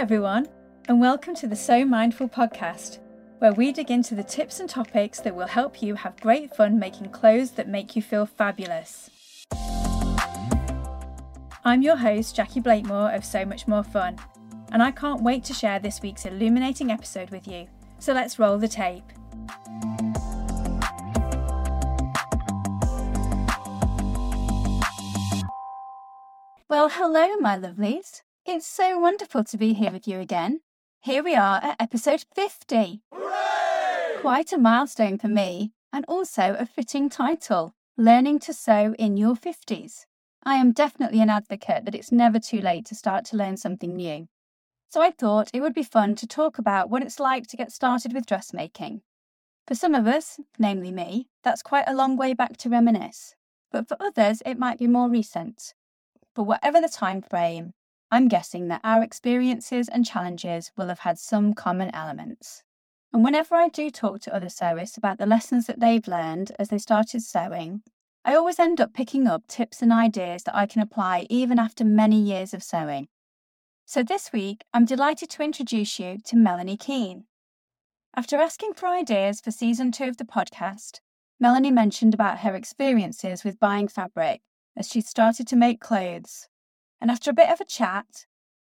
everyone, and welcome to the Sew Mindful podcast, where we dig into the tips and topics that will help you have great fun making clothes that make you feel fabulous. I'm your host, Jackie Blakemore of Sew Much More Fun, and I can't wait to share this week's illuminating episode with you. So let's roll the tape. Well, hello, my lovelies. It's so wonderful to be here with you again. Here we are at episode 50. Hooray! Quite a milestone for me, and also a fitting title Learning to Sew in Your 50s. I am definitely an advocate that it's never too late to start to learn something new. So I thought it would be fun to talk about what it's like to get started with dressmaking. For some of us, namely me, that's quite a long way back to reminisce. But for others, it might be more recent. But whatever the time frame, I'm guessing that our experiences and challenges will have had some common elements. And whenever I do talk to other sewists about the lessons that they've learned as they started sewing, I always end up picking up tips and ideas that I can apply even after many years of sewing. So this week, I'm delighted to introduce you to Melanie Keane. After asking for ideas for season two of the podcast, Melanie mentioned about her experiences with buying fabric as she started to make clothes. And after a bit of a chat,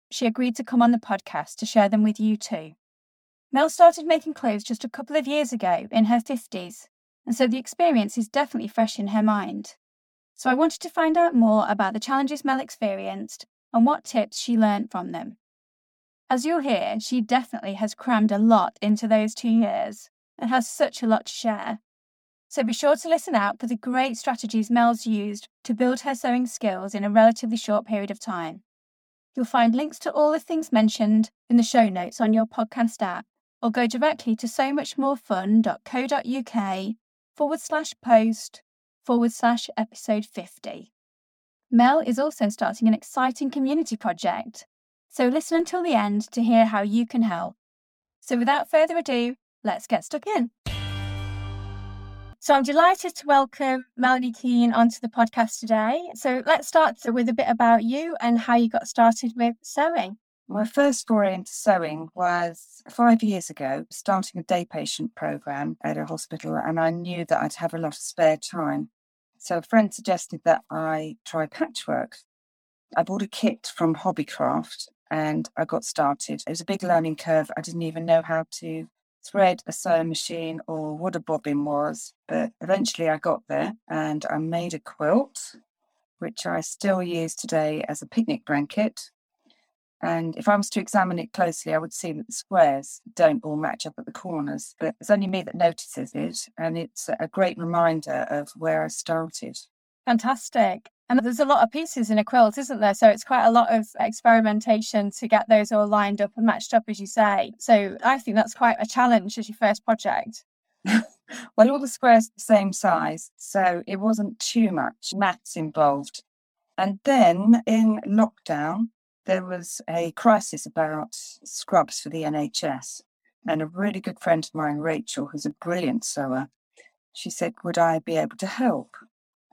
she agreed to come on the podcast to share them with you too. Mel started making clothes just a couple of years ago in her 50s, and so the experience is definitely fresh in her mind. So I wanted to find out more about the challenges Mel experienced and what tips she learned from them. As you'll hear, she definitely has crammed a lot into those two years and has such a lot to share. So be sure to listen out for the great strategies Mel's used to build her sewing skills in a relatively short period of time. You'll find links to all the things mentioned in the show notes on your podcast app, or go directly to sewmuchmorefun.co.uk forward slash post forward slash episode 50. Mel is also starting an exciting community project, so listen until the end to hear how you can help. So without further ado, let's get stuck in. So I'm delighted to welcome Melanie Keane onto the podcast today. So let's start with a bit about you and how you got started with sewing. My first foray into sewing was five years ago, starting a day patient program at a hospital, and I knew that I'd have a lot of spare time. So a friend suggested that I try patchwork. I bought a kit from Hobbycraft and I got started. It was a big learning curve. I didn't even know how to thread a sewing machine or what a bobbin was. But eventually I got there and I made a quilt, which I still use today as a picnic blanket. And if I was to examine it closely, I would see that the squares don't all match up at the corners. But it's only me that notices it. And it's a great reminder of where I started. Fantastic. And there's a lot of pieces in a quilt, isn't there? So it's quite a lot of experimentation to get those all lined up and matched up, as you say. So I think that's quite a challenge as your first project. well, all the squares the same size, so it wasn't too much maths involved. And then in lockdown, there was a crisis about scrubs for the NHS. And a really good friend of mine, Rachel, who's a brilliant sewer, she said, Would I be able to help?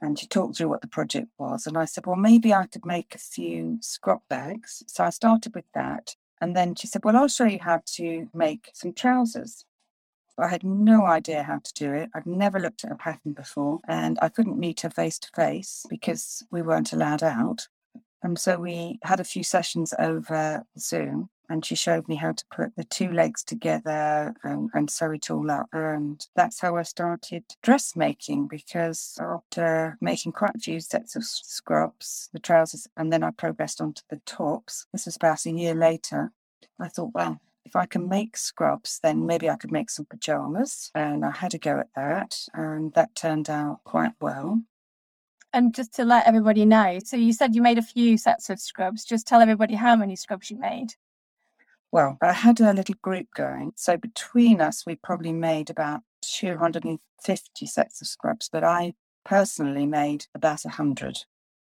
And she talked through what the project was. And I said, well, maybe I could make a few scrap bags. So I started with that. And then she said, well, I'll show you how to make some trousers. I had no idea how to do it. I'd never looked at a pattern before, and I couldn't meet her face to face because we weren't allowed out. And so we had a few sessions over Zoom and she showed me how to put the two legs together and, and sew it all up. And that's how I started dressmaking because after making quite a few sets of scrubs, the trousers, and then I progressed onto the tops. This was about a year later. I thought, well, if I can make scrubs, then maybe I could make some pajamas. And I had a go at that, and that turned out quite well. And just to let everybody know, so you said you made a few sets of scrubs. Just tell everybody how many scrubs you made. Well, I had a little group going. So between us, we probably made about 250 sets of scrubs, but I personally made about 100.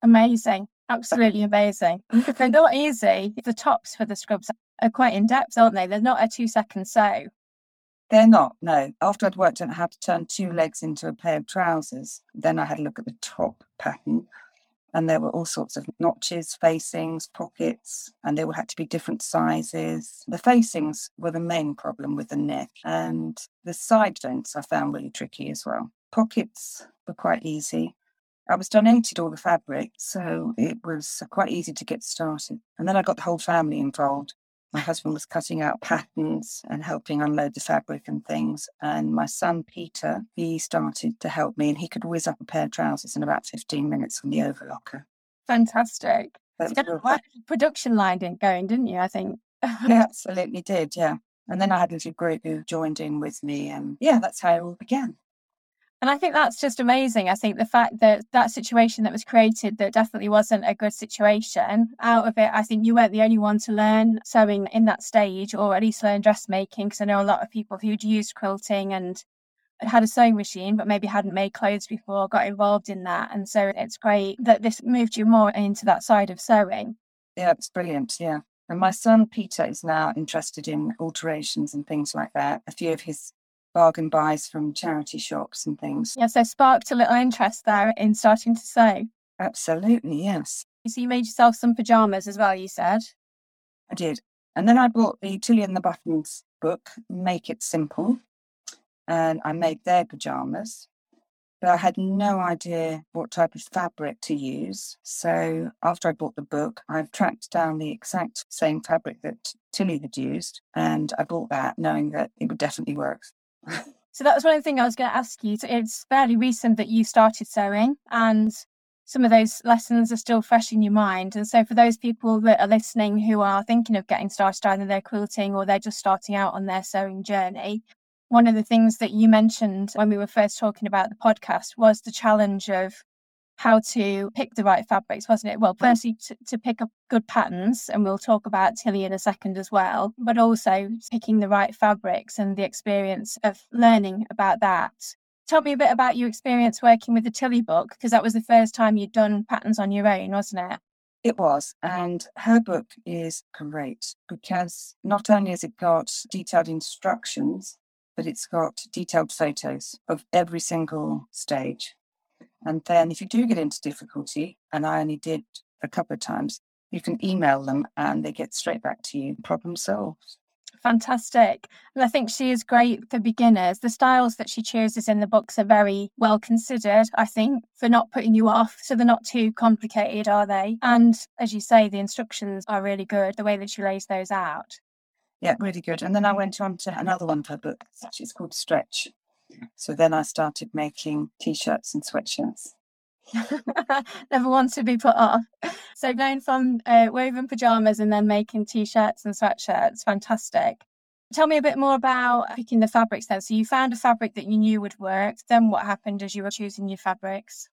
Amazing. Absolutely amazing. They're not easy. The tops for the scrubs are quite in depth, aren't they? They're not a two second sew. They're not, no. After I'd worked out how to turn two legs into a pair of trousers, then I had a look at the top pattern and there were all sorts of notches, facings, pockets, and they all had to be different sizes. The facings were the main problem with the neck, and the side vents I found really tricky as well. Pockets were quite easy. I was donated all the fabric, so it was quite easy to get started. And then I got the whole family involved. My husband was cutting out patterns and helping unload the fabric and things. And my son Peter, he started to help me, and he could whiz up a pair of trousers in about 15 minutes from the overlocker. Fantastic. That You got a production line in- going, didn't you? I think. yeah, absolutely did. Yeah. And then I had a little group who joined in with me. And yeah, that's how it all began. And I think that's just amazing. I think the fact that that situation that was created that definitely wasn't a good situation, out of it, I think you weren't the only one to learn sewing in that stage or at least learn dressmaking. Because I know a lot of people who'd used quilting and had a sewing machine, but maybe hadn't made clothes before, got involved in that. And so it's great that this moved you more into that side of sewing. Yeah, it's brilliant. Yeah. And my son Peter is now interested in alterations and things like that. A few of his bargain buys from charity shops and things. Yeah, so sparked a little interest there in starting to sew. Absolutely, yes, So you made yourself some pajamas as well, you said. I did. And then I bought the Tilly and the Buttons book, Make It Simple, and I made their pajamas. But I had no idea what type of fabric to use. So after I bought the book, I've tracked down the exact same fabric that Tilly had used, and I bought that knowing that it would definitely work. So that was one of the things I was going to ask you. It's fairly recent that you started sewing, and some of those lessons are still fresh in your mind. And so for those people that are listening who are thinking of getting started, either they're quilting or they're just starting out on their sewing journey, one of the things that you mentioned when we were first talking about the podcast was the challenge of how to pick the right fabrics, wasn't it? Well, firstly, to, to pick up good patterns, and we'll talk about Tilly in a second as well, but also picking the right fabrics and the experience of learning about that. Tell me a bit about your experience working with the Tilly book, because that was the first time you'd done patterns on your own, wasn't it? It was. And her book is great because not only has it got detailed instructions, but it's got detailed photos of every single stage. And then if you do get into difficulty, and I only did a couple of times, you can email them and they get straight back to you. Problem solved. Fantastic. And I think she is great for beginners. The styles that she chooses in the books are very well considered, I think, for not putting you off. So they're not too complicated, are they? And as you say, the instructions are really good, the way that she lays those out. Yeah, really good. And then I went on to another one of her books. It's called Stretch. So then I started making t shirts and sweatshirts. Never want to be put off. So going from uh, woven pajamas and then making t-shirts and sweatshirts, fantastic. Tell me a bit more about picking the fabrics then. So you found a fabric that you knew would work. Then what happened as you were choosing your fabrics?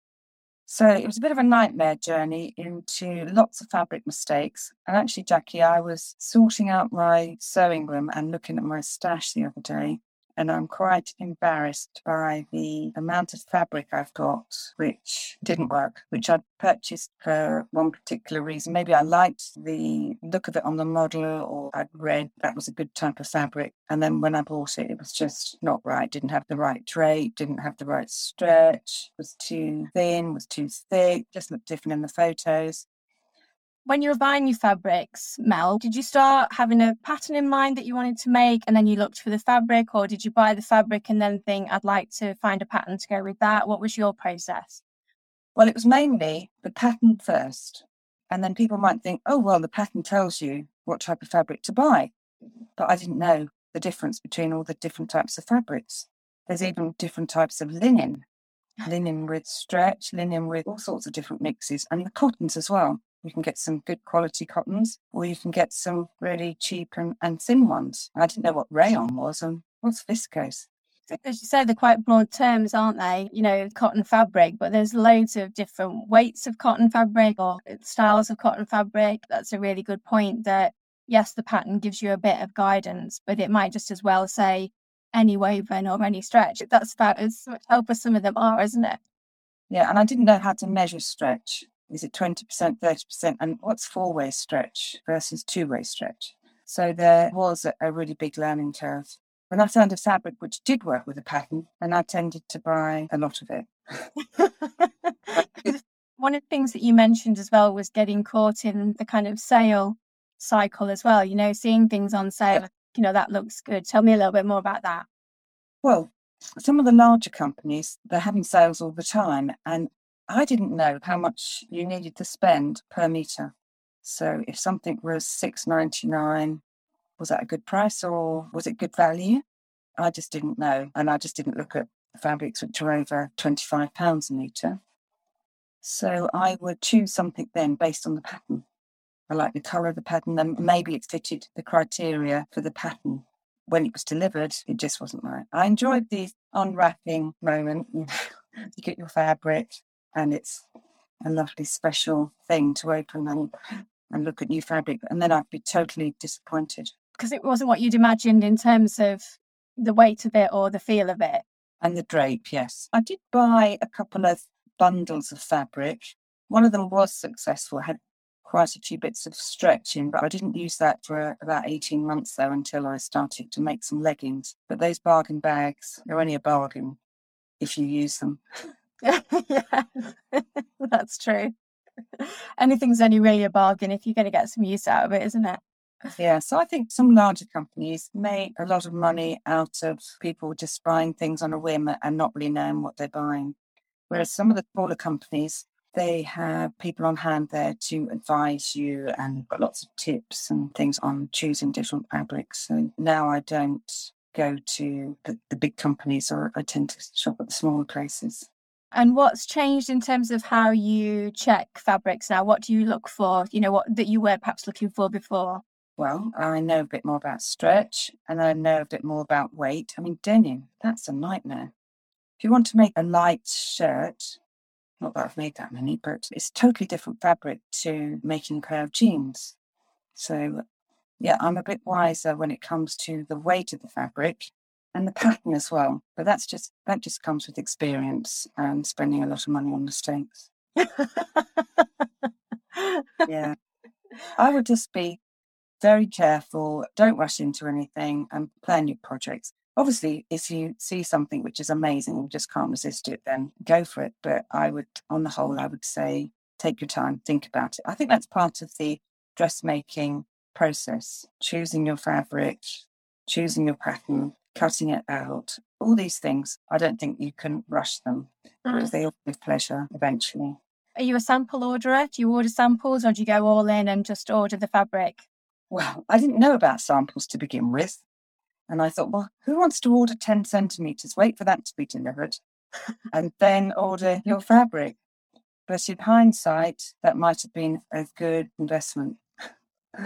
So it was a bit of a nightmare journey into lots of fabric mistakes. And actually, Jackie, I was sorting out my sewing room and looking at my stash the other day. And I'm quite embarrassed by the amount of fabric I've got, which didn't work, which I'd purchased for one particular reason. Maybe I liked the look of it on the model, or I'd read that was a good type of fabric. And then when I bought it, it was just not right. Didn't have the right drape, didn't have the right stretch, was too thin, was too thick, just looked different in the photos. When you were buying your fabrics, Mel, did you start having a pattern in mind that you wanted to make and then you looked for the fabric, or did you buy the fabric and then think, I'd like to find a pattern to go with that? What was your process? Well, it was mainly the pattern first. And then people might think, oh, well, the pattern tells you what type of fabric to buy. But I didn't know the difference between all the different types of fabrics. There's even different types of linen linen with stretch, linen with all sorts of different mixes, and the cottons as well. You can get some good quality cottons, or you can get some really cheap and, and thin ones. I didn't know what rayon was and what's viscose. As you say, they're quite broad terms, aren't they? You know, cotton fabric, but there's loads of different weights of cotton fabric or styles of cotton fabric. That's a really good point that, yes, the pattern gives you a bit of guidance, but it might just as well say any woven or any stretch. That's about as much help as some of them are, isn't it? Yeah, and I didn't know how to measure stretch. Is it 20%, 30%? And what's four way stretch versus two way stretch? So there was a, a really big learning curve. When I found a fabric which did work with a pattern, and I tended to buy a lot of it. One of the things that you mentioned as well was getting caught in the kind of sale cycle as well, you know, seeing things on sale, you know, that looks good. Tell me a little bit more about that. Well, some of the larger companies, they're having sales all the time. And I didn't know how much you needed to spend per meter. So if something was six ninety nine, was that a good price or was it good value? I just didn't know. And I just didn't look at fabrics which were over £25 a metre. So I would choose something then based on the pattern. I like the colour of the pattern, and maybe it fitted the criteria for the pattern. When it was delivered, it just wasn't right. I enjoyed the unwrapping moment. you get your fabric, and it's a lovely special thing to open and, and look at new fabric. And then I'd be totally disappointed. Because it wasn't what you'd imagined in terms of the weight of it or the feel of it. And the drape, yes. I did buy a couple of bundles of fabric. One of them was successful, had quite a few bits of stretching, but I didn't use that for about 18 months though until I started to make some leggings. But those bargain bags are only a bargain if you use them. yeah, that's true. Anything's only really a bargain if you're going to get some use out of it, isn't it? Yeah, so I think some larger companies make a lot of money out of people just buying things on a whim and not really knowing what they're buying. Whereas some of the smaller companies, they have people on hand there to advise you and got lots of tips and things on choosing different fabrics. So now I don't go to the, the big companies or I tend to shop at the smaller places. And what's changed in terms of how you check fabrics now? What do you look for? You know, what that you were perhaps looking for before? Well, I know a bit more about stretch and I know a bit more about weight. I mean, denim, that's a nightmare. If you want to make a light shirt, not that I've made that many, but it's totally different fabric to making a pair of jeans. So, yeah, I'm a bit wiser when it comes to the weight of the fabric and the pattern as well. But that's just that just comes with experience and spending a lot of money on mistakes. yeah. I would just be very careful, don't rush into anything and plan your projects. Obviously, if you see something which is amazing and just can't resist it, then go for it. But I would, on the whole, I would say take your time, think about it. I think that's part of the dressmaking process choosing your fabric, choosing your pattern, cutting it out, all these things. I don't think you can rush them because they all give pleasure eventually. Are you a sample orderer? Do you order samples or do you go all in and just order the fabric? Well, I didn't know about samples to begin with. And I thought, well, who wants to order 10 centimeters? Wait for that to be delivered and then order your fabric. But in hindsight, that might have been a good investment.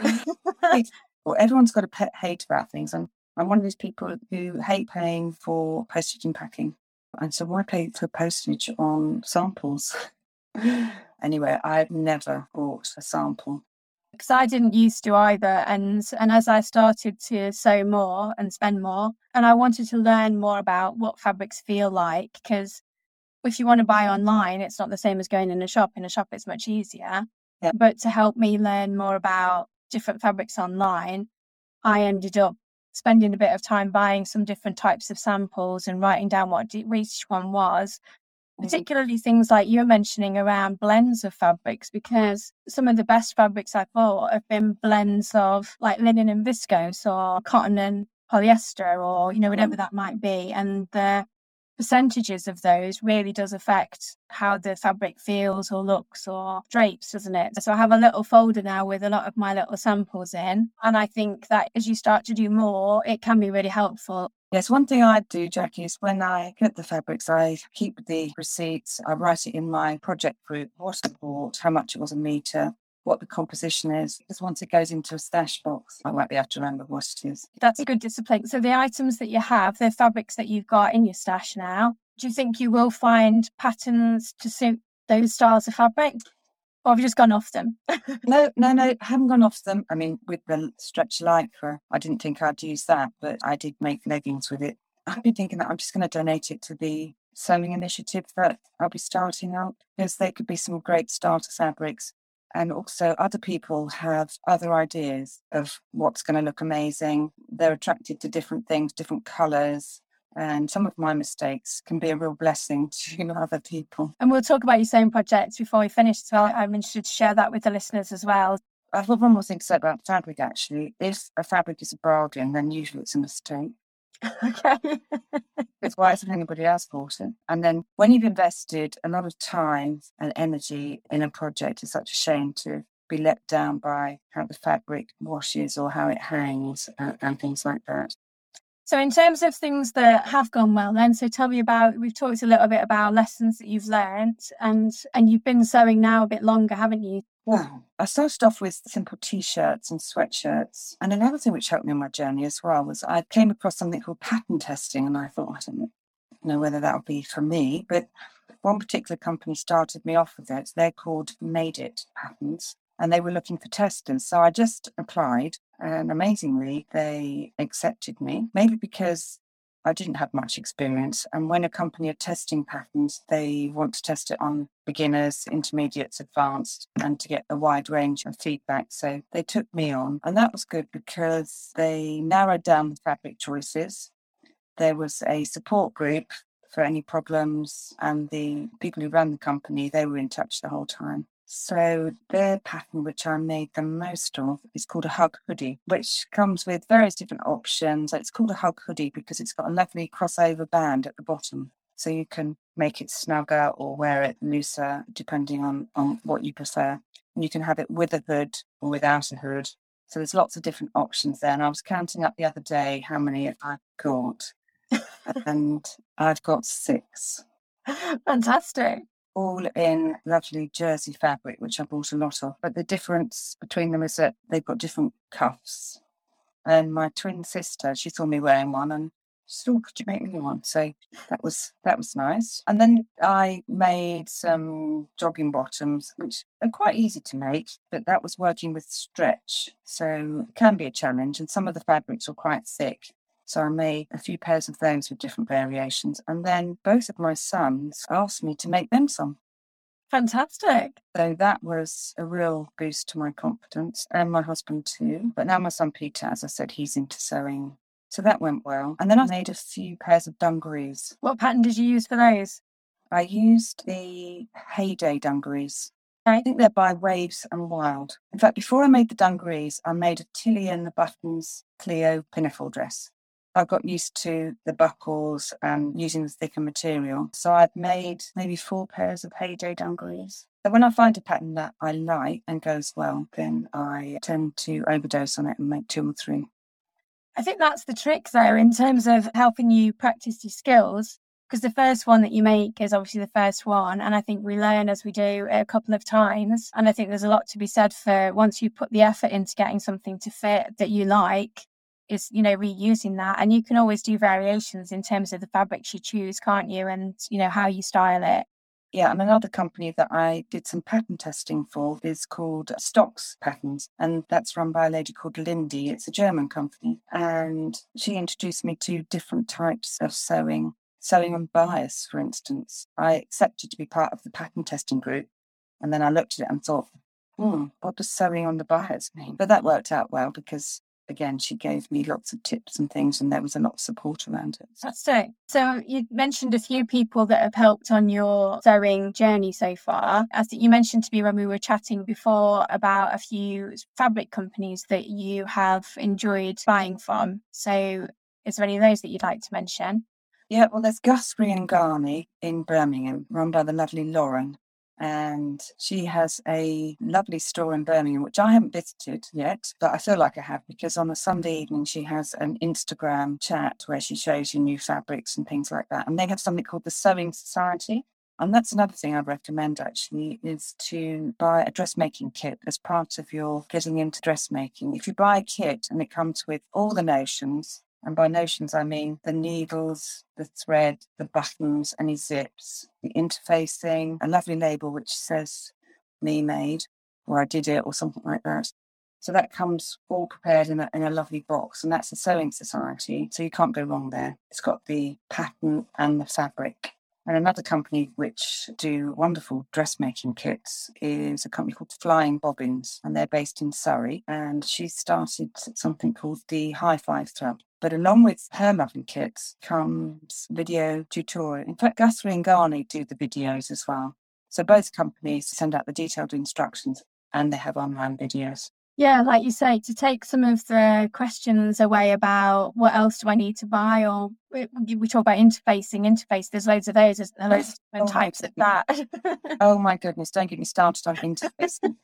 well, everyone's got a pet hate about things. And I'm one of these people who hate paying for postage and packing. And so why pay for postage on samples? anyway, I've never bought a sample because I didn't used to either. And and as I started to sew more and spend more, and I wanted to learn more about what fabrics feel like, because if you want to buy online, it's not the same as going in a shop. In a shop, it's much easier. Yeah. But to help me learn more about different fabrics online, I ended up spending a bit of time buying some different types of samples and writing down what each one was Mm-hmm. particularly things like you're mentioning around blends of fabrics, because some of the best fabrics I've bought have been blends of like linen and viscose or cotton and polyester or, you know, whatever mm-hmm. that might be. And the percentages of those really does affect how the fabric feels or looks or drapes, doesn't it? So I have a little folder now with a lot of my little samples in. And I think that as you start to do more, it can be really helpful. Yes, one thing I do, Jackie, is when I get the fabrics, I keep the receipts. I write it in my project group what I bought, how much it was a metre, what the composition is. Because once it goes into a stash box, I won't be able to remember what it is. That's a good discipline. So the items that you have, the fabrics that you've got in your stash now, do you think you will find patterns to suit those styles of fabric? Or have you just gone off them? no, no, no, I haven't gone off them. I mean, with the stretch lycra, uh, I didn't think I'd use that, but I did make leggings with it. I've been thinking that I'm just going to donate it to the sewing initiative that I'll be starting up because they could be some great starter fabrics. And also, other people have other ideas of what's going to look amazing. They're attracted to different things, different colours, And some of my mistakes can be a real blessing to other people. And we'll talk about your sewing project before we finish as well. I'm interested to share that with the listeners as well. I've one more thing to say about fabric actually. If a fabric is a bargain, then usually it's a mistake. Okay. it's why hasn't anybody else bought it? And then when you've invested a lot of time and energy in a project, it's such a shame to be let down by how the fabric washes or how it hangs and, and things like that. So, in terms of things that have gone well, then, so tell me about. We've talked a little bit about lessons that you've learned, and and you've been sewing now a bit longer, haven't you? Well, I started off with simple t-shirts and sweatshirts, and another thing which helped me on my journey as well was I came across something called pattern testing, and I thought I don't know whether that would be for me, but one particular company started me off with it. They're called Made It Patterns, and they were looking for testers. So I just applied, and amazingly, they accepted me. Maybe because I didn't have much experience. And when a company are testing patterns, they want to test it on beginners, intermediates, advanced, and to get a wide range of feedback. So they took me on, and that was good because they narrowed down the fabric choices. There was a support group for any problems, and the people who ran the company, they were in touch the whole time. So their pattern, which I made the most of, is called a hug hoodie, which comes with various different options. It's called a hug hoodie because it's got a lovely crossover band at the bottom. So you can make it snugger or wear it looser, depending on, on what you prefer. And you can have it with a hood or without a hood. So there's lots of different options there. And I was counting up the other day how many I've got. and I've got six. Fantastic all in lovely jersey fabric, which I bought a lot of. But the difference between them is that they've got different cuffs. And my twin sister, she saw me wearing one and said, oh, could you make me one? So that was that was nice. And then I made some jogging bottoms, which are quite easy to make, but that was working with stretch. So it can be a challenge. And some of the fabrics were quite thick. So I made a few pairs of those with different variations. And then both of my sons asked me to make them some. Fantastic. So that was a real boost to my confidence and my husband too. But now my son Peter, as I said, he's into sewing. So that went well. And then I made a few pairs of dungarees. What pattern did you use for those? I used the Heyday dungarees. I think they're by Waves and Wild. In fact, before I made the dungarees, I made a Tilly and the Buttons Cleo pinafore dress. I got used to the buckles and using the thicker material. So I've made maybe four pairs of Heyday dungarees. So when I find a pattern that I like and goes well, then I tend to overdose on it and make two or three. I think that's the trick though, in terms of helping you practice your skills. Because the first one that you make is obviously the first one. And I think we learn as we do a couple of times. And I think there's a lot to be said for once you put the effort into getting something to fit that you like, is you know reusing that and you can always do variations in terms of the fabrics you choose can't you and you know how you style it yeah, and another company that I did some pattern testing for is called Stocks Patterns, and that's run by a lady called Lindy. It's a German company, and she introduced me to different types of sewing, sewing on bias, for instance. I accepted to be part of the pattern testing group, and then I looked at it and thought, hmm, what does sewing on the bias mean? But that worked out well because again, she gave me lots of tips and things, and there was a lot of support around it. Fantastic. So um, you mentioned a few people that have helped on your sewing journey so far. As you mentioned to me when we were chatting before about a few fabric companies that you have enjoyed buying from. So is there any of those that you'd like to mention? Yeah, well, there's Guthrie and Ghani in Birmingham, run by the lovely Lauren and she has a lovely store in Birmingham, which I haven't visited yet, but I feel like I have because on a Sunday evening she has an Instagram chat where she shows you new fabrics and things like that. And they have something called the Sewing Society. And that's another thing I'd recommend actually is to buy a dressmaking kit as part of your getting into dressmaking. If you buy a kit and it comes with all the notions, and by notions, I mean the needles, the thread, the buttons, any zips, the interfacing, a lovely label which says me made, or I did it, or something like that. So that comes all prepared in a, in a lovely box, and that's a sewing society. So you can't go wrong there. It's got the pattern and the fabric. And another company which do wonderful dressmaking kits is a company called Flying Bobbins, and they're based in Surrey. And she started something called the High Five Club. But along with her lovely kits comes video tutorial. In fact, Guthrie and Ghani do the videos as well. So both companies send out the detailed instructions and they have online videos. Yeah, like you say, to take some of the questions away about what else do I need to buy, or we, we talk about interfacing. Interface, there's loads of those, there's loads of different Oh, types of that. Oh my goodness, don't get me started on interfacing.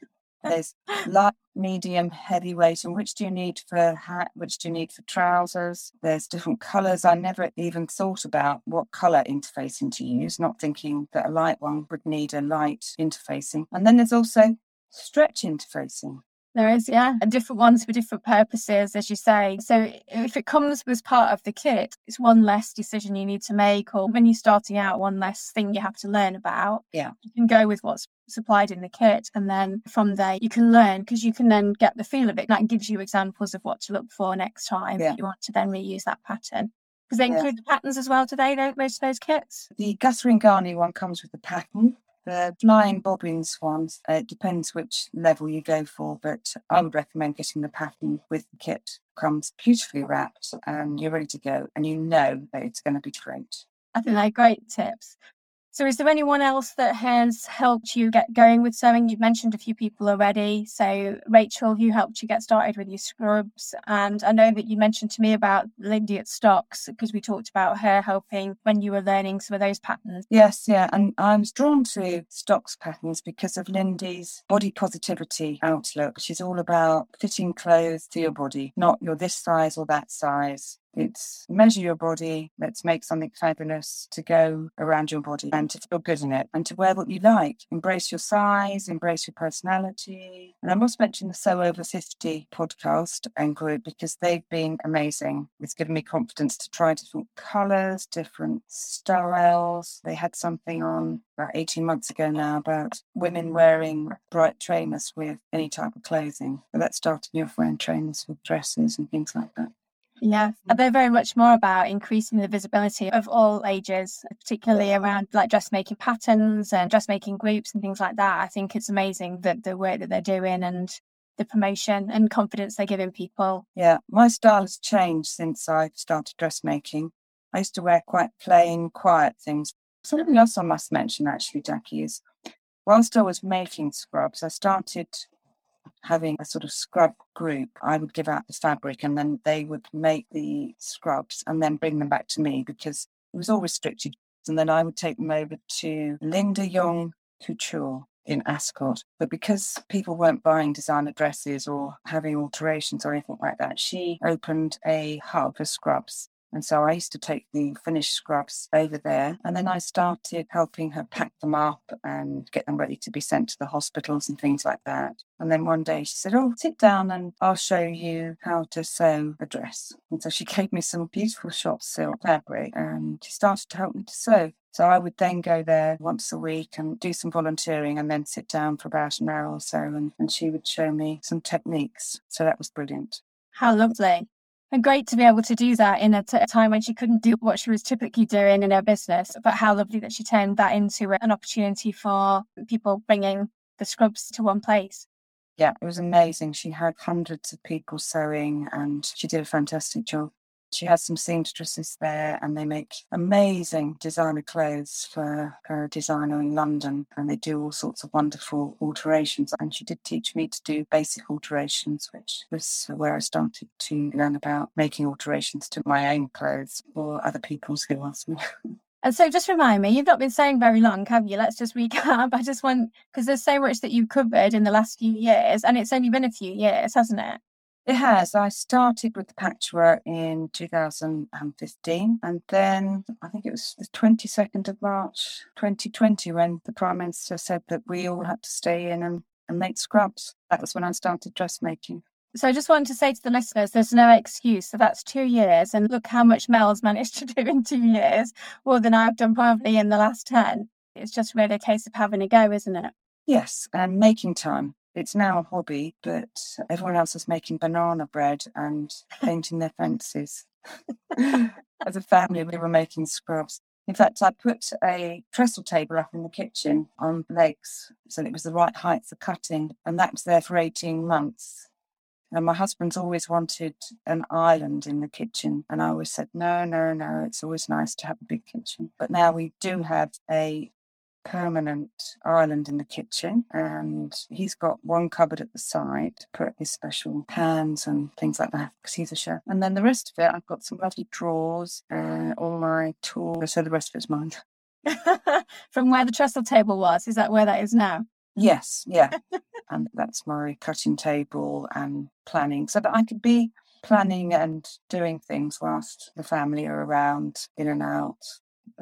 There's light, medium, heavyweight, and which do you need for hat? Which do you need for trousers? There's different colours. I never even thought about what colour interfacing to use, not thinking that a light one would need a light interfacing. And then there's also stretch interfacing. There is, yeah, and different ones for different purposes, as you say. So if it comes as part of the kit, it's one less decision you need to make, or when you're starting out, one less thing you have to learn about. Yeah. You can go with what's supplied in the kit, and then from there you can learn because you can then get the feel of it. That gives you examples of what to look for next time Yeah. you want to then reuse that pattern. Because they Yeah. include the patterns as well today, most of those kits. The Guthrie and Ghani one comes with the pattern. The flying bobbins ones, uh, it depends which level you go for, but I would recommend getting the pattern with the kit. Comes beautifully wrapped and you're ready to go and you know that it's going to be great. I think they're great tips. So, is there anyone else that has helped you get going with sewing? You've mentioned a few people already. So, Rachel, who helped you get started with your scrubs. And I know that you mentioned to me about Lindy at Stocks because we talked about her helping when you were learning some of those patterns. Yes, yeah, and I was drawn to stocks patterns because of Lindy's body positivity outlook. She's all about fitting clothes to your body, not you're this size or that size. It's measure your body, let's make something fabulous to go around your body and to feel good in it and to wear what you like. Embrace your size, embrace your personality. And I must mention the Sew Over 50 podcast and group because they've been amazing. It's given me confidence to try different colours, different styles. They had something on about 18 months ago now about women wearing bright trainers with any type of clothing. So that started me off wearing trainers with dresses and things like that. Yeah, and mm. they're very much more about increasing the visibility of all ages, particularly around like dressmaking patterns and dressmaking groups and things like that. I think it's amazing that the work that they're doing and the promotion and confidence they're giving people. Yeah, my style has changed since I started dressmaking. I used to wear quite plain, quiet things. Something else I must mention, actually, Jackie, is whilst I was making scrubs, I started having a sort of scrub group. I would give out the fabric and then they would make the scrubs and then bring them back to me because it was all restricted. And then I would take them over to Linda Young Couture in Ascot. But because people weren't buying designer dresses or having alterations or anything like that, she opened a hub for scrubs. And so I used to take the finished scrubs over there. And then I started helping her pack them up and get them ready to be sent to the hospitals and things like that. And then one day she said, Oh, sit down and I'll show you how to sew a dress. And so she gave me some beautiful shot silk fabric and she started to help me to sew. So I would then go there once a week and do some volunteering and then sit down for about an hour or so and, and she would show me some techniques. So that was brilliant. How lovely. And great to be able to do that in a, t- a time when she couldn't do what she was typically doing in her business. But how lovely that she turned that into an opportunity for people bringing the scrubs to one place. Yeah, it was amazing. She had hundreds of people sewing and she did a fantastic job. She has some seamstresses there and they make amazing designer clothes for her designer in London and they do all sorts of wonderful alterations. And she did teach me to do basic alterations, which was where I started to learn about making alterations to my own clothes or other people's who asked me. And so just remind me, you've not been saying very long, have you? Let's just recap. I just want, because there's so much that you've covered in the last few years, and it's only been a few years, hasn't it? It has. I started with the patchwork in 2015, and then I think it was the 22nd of March 2020 when the Prime Minister said that we all had to stay in and, and make scrubs. That was when I started dressmaking. So I just wanted to say to the listeners, there's no excuse. So that's two years. And look how much Mel's managed to do in two years, more than I've done probably in the last 10. It's just really a case of having a go, isn't it? Yes, and making time. It's now a hobby, but everyone else is making banana bread and painting their fences. As a family, we were making scrubs. In fact, I put a trestle table up in the kitchen on legs so it was the right height for cutting, and that was there for 18 months. And my husband's always wanted an island in the kitchen. And I always said, no, no, no, it's always nice to have a big kitchen. But now we do have a permanent island in the kitchen and he's got one cupboard at the side to put his special pans and things like that because he's a chef. And then the rest of it i've got some lovely drawers uh, all my tools so the rest of it's mine. From where the trestle table was is that where that is now? Yes yeah. And that's my cutting table and planning so that i could be planning and doing things whilst the family are around in and out.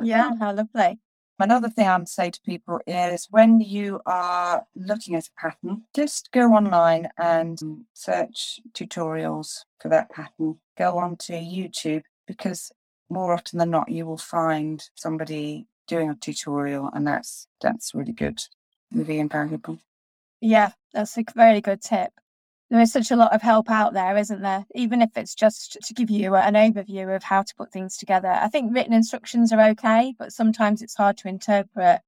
Yeah how lovely Another thing I'd say to people is when you are looking at a pattern, just go online and search tutorials for that pattern. Go onto YouTube because more often than not, you will find somebody doing a tutorial, and that's that's really good, really invaluable. Yeah, that's a very good tip there is such a lot of help out there, isn't there? Even if it's just to give you an overview of how to put things together. I think written instructions are okay, but sometimes it's hard to interpret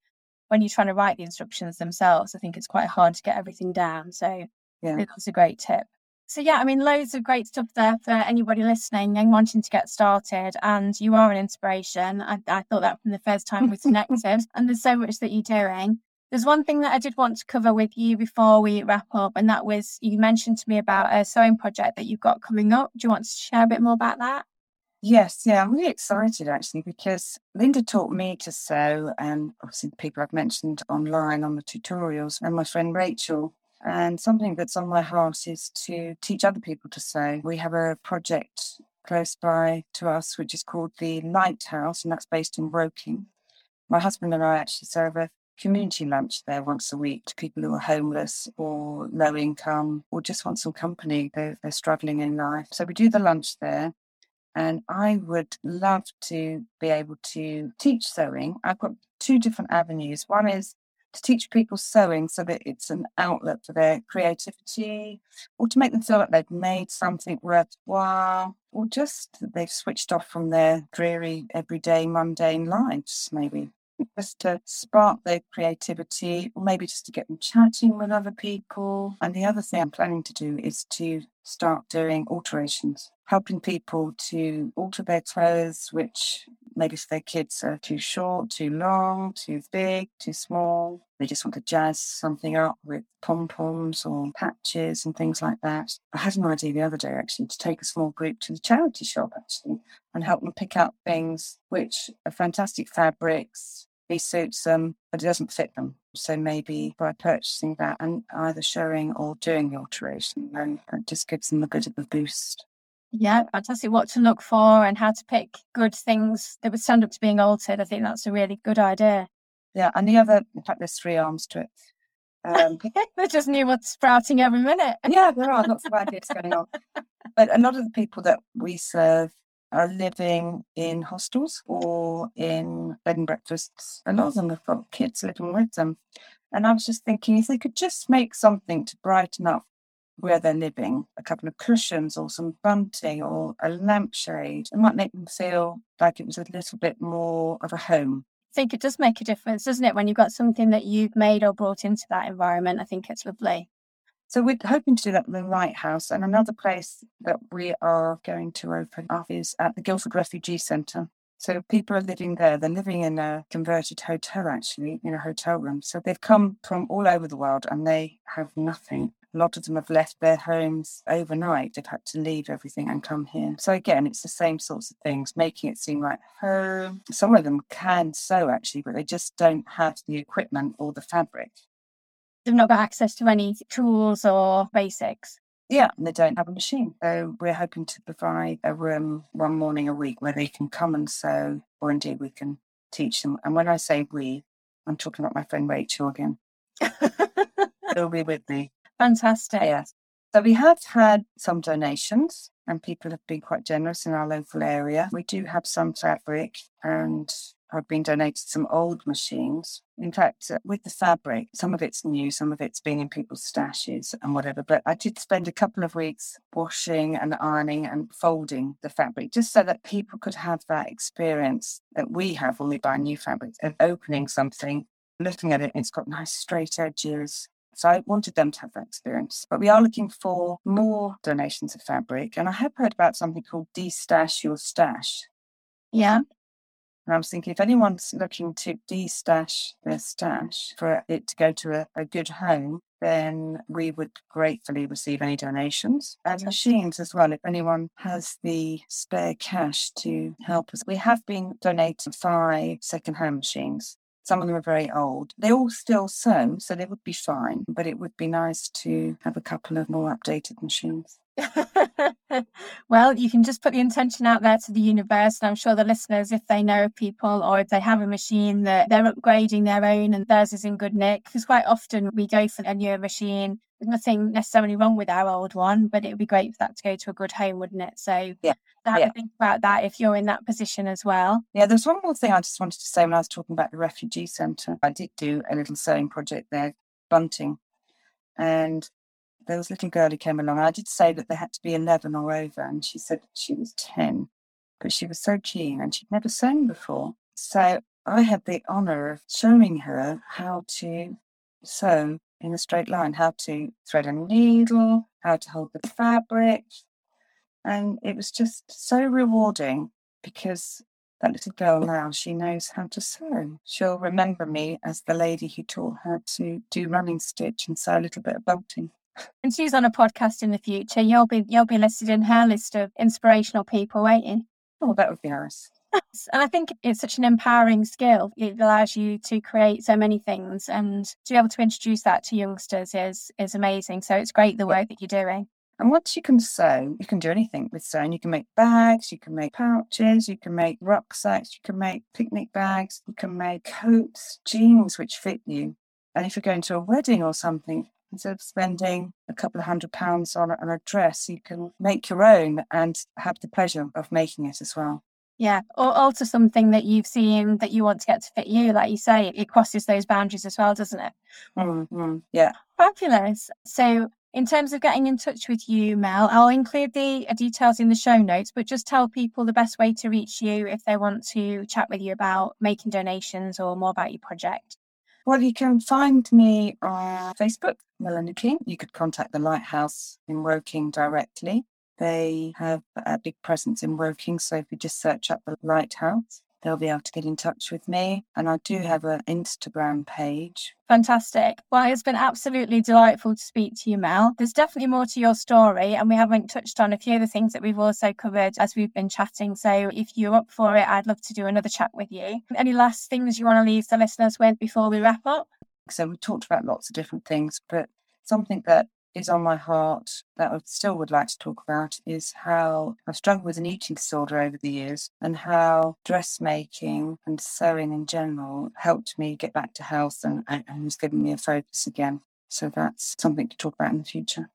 when you're trying to write the instructions themselves. I think it's quite hard to get everything down. So yeah. that's a great tip. So yeah, I mean, loads of great stuff there for anybody listening and wanting to get started. And you are an inspiration. I, I thought that from the first time we connected. and there's so much that you're doing. There's one thing that I did want to cover with you before we wrap up, and that was you mentioned to me about a sewing project that you've got coming up. Do you want to share a bit more about that? Yes, yeah, I'm really excited actually because Linda taught me to sew, and obviously the people I've mentioned online on the tutorials, and my friend Rachel. And something that's on my heart is to teach other people to sew. We have a project close by to us, which is called the Lighthouse, and that's based in Woking. My husband and I actually serve a community lunch there once a week to people who are homeless or low income or just want some company. They're, they're struggling in life. So we do the lunch there. And I would love to be able to teach sewing. I've got two different avenues. One is to teach people sewing so that it's an outlet for their creativity or to make them feel like they've made something worthwhile or just they've switched off from their dreary, everyday, mundane lives, maybe just to spark their creativity, or maybe just to get them chatting with other people. And the other thing I'm planning to do is to start doing alterations, helping people to alter their clothes, which maybe if their kids are too short, too long, too big, too small. They just want to jazz something up with pom poms or patches and things like that. I had an idea the other day actually to take a small group to the charity shop actually and help them pick out things which are fantastic fabrics, suits them, but it doesn't fit them. So maybe by purchasing that and either showing or doing the alteration, then it just gives them a bit of a boost. Yeah, fantastic. What to look for and how to pick good things that would stand up to being altered. I think that's a really good idea. Yeah, and the other, in fact, there's three arms to it. Um, there's just new ones sprouting every minute. yeah, there are lots of ideas going on. But a lot of the people that we serve are living in hostels or in bed and breakfasts. A lot of them have got kids living with them. And I was just thinking if they could just make something to brighten up where they're living, a couple of cushions or some bunting or a lampshade, it might make them feel like it was a little bit more of a home. I think it does make a difference, doesn't it? When you've got something that you've made or brought into that environment, I think it's lovely. So we're hoping to do that at the Lighthouse. And another place that we are going to open up is at the Guildford Refugee Centre. So people are living there. They're living in a converted hotel, actually, in a hotel room. So they've come from all over the world and they have nothing. A lot of them have left their homes overnight. They've had to leave everything and come here. So again, it's the same sorts of things, making it seem like home. Some of them can sew actually, but they just don't have the equipment or the fabric they've not got access to any tools or basics. Yeah, and they don't have a machine. So we're hoping to provide a room one morning a week where they can come and sew, or indeed we can teach them. And when I say we, I'm talking about my friend Rachel again. She'll be with me. Fantastic. Yes. So we have had some donations and people have been quite generous in our local area. We do have some fabric and I've been donated some old machines. In fact, uh, with the fabric, some of it's new, some of it's been in people's stashes and whatever. But I did spend a couple of weeks washing and ironing and folding the fabric just so that people could have that experience that we have when we buy new fabric of opening something, looking at it, it's got nice straight edges. So I wanted them to have that experience. But we are looking for more donations of fabric. And I have heard about something called Destash Your Stash. Yeah. And I was thinking if anyone's looking to destash their stash for it to go to a, a good home, then we would gratefully receive any donations and machines as well. If anyone has the spare cash to help us, we have been donating five second hand machines. Some of them are very old. They're all still sewn, so they would be fine, but it would be nice to have a couple of more updated machines. well, you can just put the intention out there to the universe. And I'm sure the listeners, if they know people or if they have a machine that they're upgrading their own and theirs is in good nick, because quite often we go for a newer machine. There's nothing necessarily wrong with our old one, but it would be great for that to go to a good home, wouldn't it? So yeah. have yeah. think about that if you're in that position as well. Yeah, there's one more thing I just wanted to say when I was talking about the refugee centre. I did do a little sewing project there, bunting. And there was a little girl who came along. I did say that they had to be 11 or over, and she said she was 10, but she was so keen and she'd never sewn before. So I had the honour of showing her how to sew in a straight line, how to thread a needle, how to hold the fabric. And it was just so rewarding because that little girl now, she knows how to sew. She'll remember me as the lady who taught her to do running stitch and sew a little bit of bunting. And she's on a podcast in the future. You'll be you'll be listed in her list of inspirational people, won't you? Oh, that would be nice. And I think it's such an empowering skill. It allows you to create so many things, and to be able to introduce that to youngsters is is amazing. So it's great the work that you're doing. And once you can sew, you can do anything with sewing. You can make bags, you can make pouches, you can make rucksacks, you can make picnic bags, you can make coats, jeans which fit you. And if you're going to a wedding or something, instead of spending a couple of hundred pounds on a, on a dress, you can make your own and have the pleasure of making it as well. Yeah, or alter something that you've seen that you want to get to fit you. Like you say, it crosses those boundaries as well, doesn't it? Mm-hmm. Yeah. Fabulous. So, in terms of getting in touch with you, Mel, I'll include the uh, details in the show notes, but just tell people the best way to reach you if they want to chat with you about making donations or more about your project. Well, you can find me on Facebook, Melanie Keane. You could contact the Lighthouse in Woking directly. They have a big presence in Woking, so if you just search up the Lighthouse, they'll be able to get in touch with me. And I do mm-hmm. have an Instagram page. Fantastic. Well, it's been absolutely delightful to speak to you, Mel. There's definitely more to your story, and we haven't touched on a few of the things that we've also covered as we've been chatting. So if you're up for it, I'd love to do another chat with you. Any last things you want to leave the listeners with before we wrap up? So we talked about lots of different things, but something that is on my heart that I still would like to talk about is how I've struggled with an eating disorder over the years and how dressmaking and sewing in general helped me get back to health and, and has given me a focus again. So that's something to talk about in the future.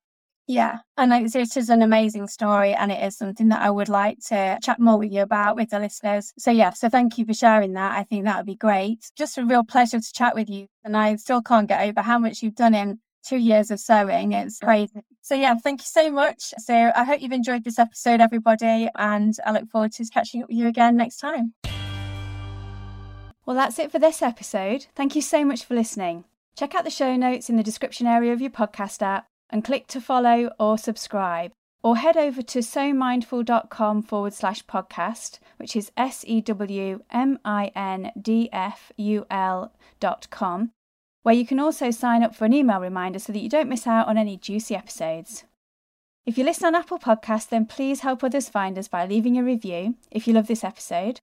Yeah, and it is an amazing story, and it is something that I would like to chat more with you about with the listeners. So, yeah, so thank you for sharing that. I think that would be great. Just a real pleasure to chat with you. And I still can't get over how much you've done in two years of sewing. It's crazy. So, yeah, thank you so much. So, I hope you've enjoyed this episode, everybody, and I look forward to catching up with you again next time. Well, that's it for this episode. Thank you so much for listening. Check out the show notes in the description area of your podcast app and click to follow or subscribe. Or head over to sewmindful.com forward slash podcast, which is S E W M I N D F U L dot com, where you can also sign up for an email reminder so that you don't miss out on any juicy episodes. If you listen on Apple Podcasts, then please help others find us by leaving a review if you love this episode.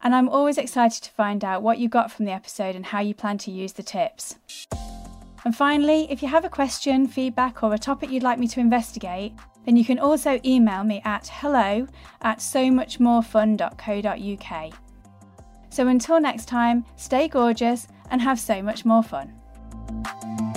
And I'm always excited to find out what you got from the episode and how you plan to use the tips. And finally, if you have a question, feedback, or a topic you'd like me to investigate, then you can also email me at hello at sewmuchmorefun.co.uk. So until next time, stay gorgeous and have so much more fun. Thank you